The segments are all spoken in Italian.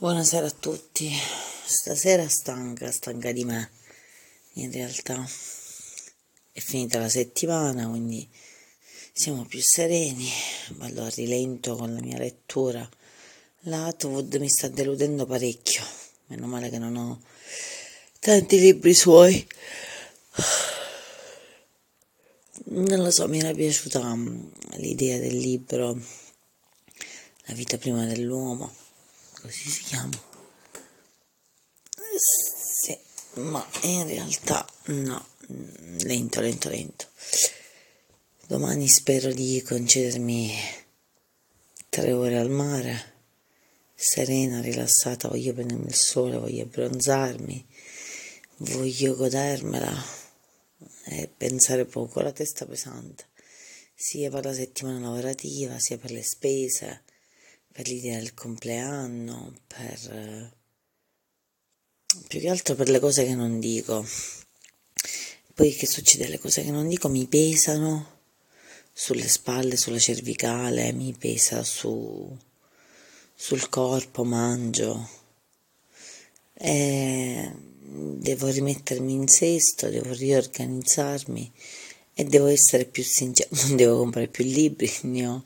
Buonasera a tutti. Stasera stanca, stanca di me. In realtà è finita la settimana, quindi siamo più sereni. Vado a rilento con la mia lettura. La Atwood mi sta deludendo parecchio. Meno male che non ho tanti libri suoi. Non lo so, mi era piaciuta mm, l'idea del libro La vita prima dell'uomo così si chiama. Sì, ma in realtà no, lento, lento, lento. Domani spero di concedermi tre ore al mare, serena, rilassata, voglio prendermi il sole, voglio abbronzarmi, voglio godermela e pensare poco, la testa pesante, sia per la settimana lavorativa, sia per le spese per l'idea del compleanno, per più che altro per le cose che non dico. Poi che succede? Le cose che non dico mi pesano sulle spalle, sulla cervicale, mi pesa su, sul corpo, mangio. E devo rimettermi in sesto, devo riorganizzarmi e devo essere più sincera, non devo comprare più libri, ne ho...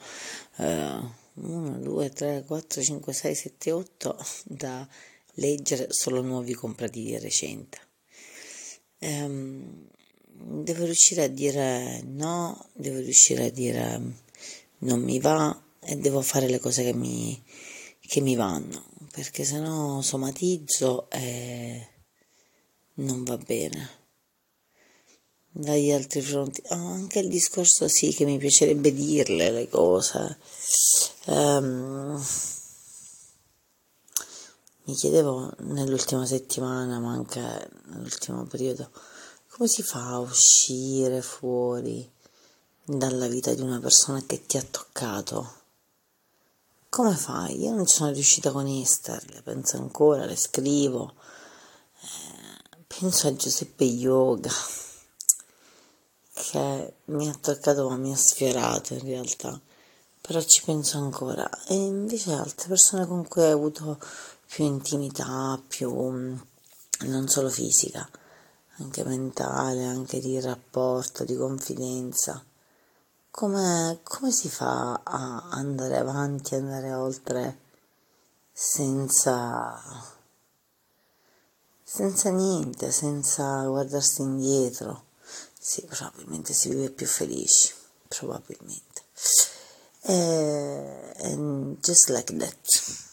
Uh, 1, 2, 3, 4, 5, 6, 7, 8 da leggere solo nuovi comprati di recente. Ehm, devo riuscire a dire no, devo riuscire a dire non mi va e devo fare le cose che mi, che mi vanno, perché se no somatizzo e non va bene dagli altri fronti. Oh, anche il discorso sì che mi piacerebbe dirle le cose. Um, mi chiedevo nell'ultima settimana, ma anche nell'ultimo periodo, come si fa a uscire fuori dalla vita di una persona che ti ha toccato? Come fai? Io non sono riuscita con Esther, le penso ancora, le scrivo. Eh, penso a Giuseppe Yoga che mi ha toccato mi ha sfiorato in realtà, però ci penso ancora. E invece altre persone con cui ho avuto più intimità, più non solo fisica, anche mentale, anche di rapporto, di confidenza. Come, come si fa a andare avanti, andare oltre senza, senza niente, senza guardarsi indietro? Sì, probabilmente si vive più felici, probabilmente. And just like that.